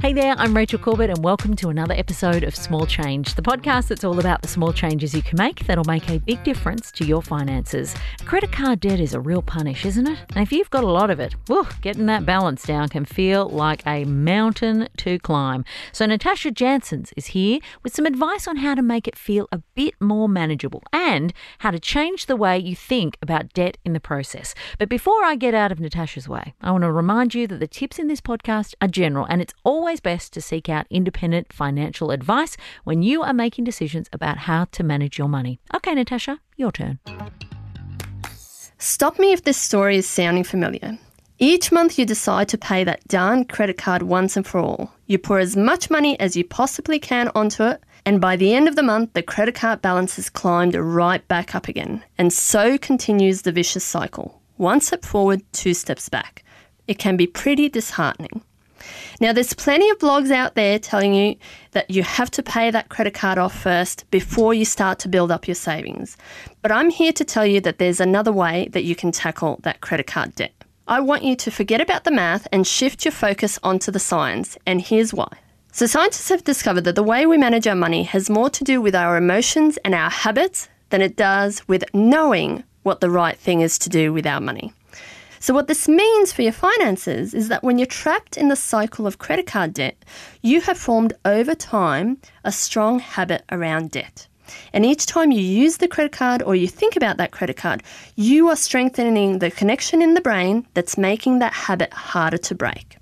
Hey there, I'm Rachel Corbett, and welcome to another episode of Small Change, the podcast that's all about the small changes you can make that'll make a big difference to your finances. Credit card debt is a real punish, isn't it? And if you've got a lot of it, whew, getting that balance down can feel like a mountain to climb. So, Natasha Janssens is here with some advice on how to make it feel a bit more manageable and how to change the way you think about debt in the process. But before I get out of Natasha's way, I want to remind you that the tips in this podcast are general and it's always always best to seek out independent financial advice when you are making decisions about how to manage your money. Okay, Natasha, your turn. Stop me if this story is sounding familiar. Each month you decide to pay that darn credit card once and for all. You pour as much money as you possibly can onto it, and by the end of the month, the credit card balance has climbed right back up again. And so continues the vicious cycle. One step forward, two steps back. It can be pretty disheartening. Now, there's plenty of blogs out there telling you that you have to pay that credit card off first before you start to build up your savings. But I'm here to tell you that there's another way that you can tackle that credit card debt. I want you to forget about the math and shift your focus onto the science, and here's why. So, scientists have discovered that the way we manage our money has more to do with our emotions and our habits than it does with knowing what the right thing is to do with our money. So, what this means for your finances is that when you're trapped in the cycle of credit card debt, you have formed over time a strong habit around debt. And each time you use the credit card or you think about that credit card, you are strengthening the connection in the brain that's making that habit harder to break.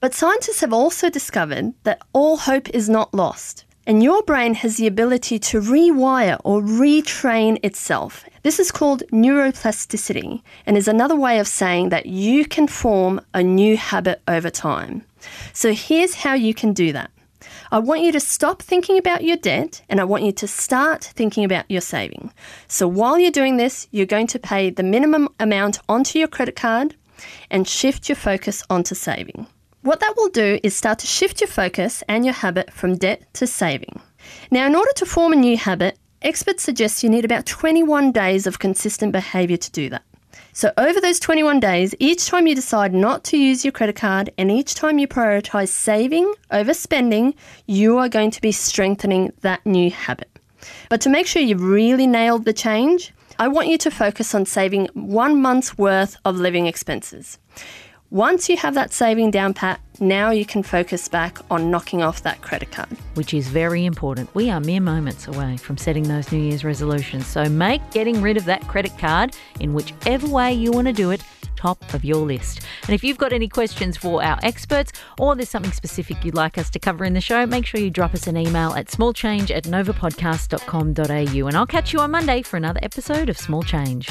But scientists have also discovered that all hope is not lost. And your brain has the ability to rewire or retrain itself. This is called neuroplasticity and is another way of saying that you can form a new habit over time. So here's how you can do that. I want you to stop thinking about your debt and I want you to start thinking about your saving. So while you're doing this, you're going to pay the minimum amount onto your credit card and shift your focus onto saving. What that will do is start to shift your focus and your habit from debt to saving. Now, in order to form a new habit, experts suggest you need about 21 days of consistent behaviour to do that. So, over those 21 days, each time you decide not to use your credit card and each time you prioritise saving over spending, you are going to be strengthening that new habit. But to make sure you've really nailed the change, I want you to focus on saving one month's worth of living expenses. Once you have that saving down pat, now you can focus back on knocking off that credit card. Which is very important. We are mere moments away from setting those New Year's resolutions. So make getting rid of that credit card in whichever way you want to do it top of your list. And if you've got any questions for our experts or there's something specific you'd like us to cover in the show, make sure you drop us an email at smallchange at novapodcast.com.au. And I'll catch you on Monday for another episode of Small Change.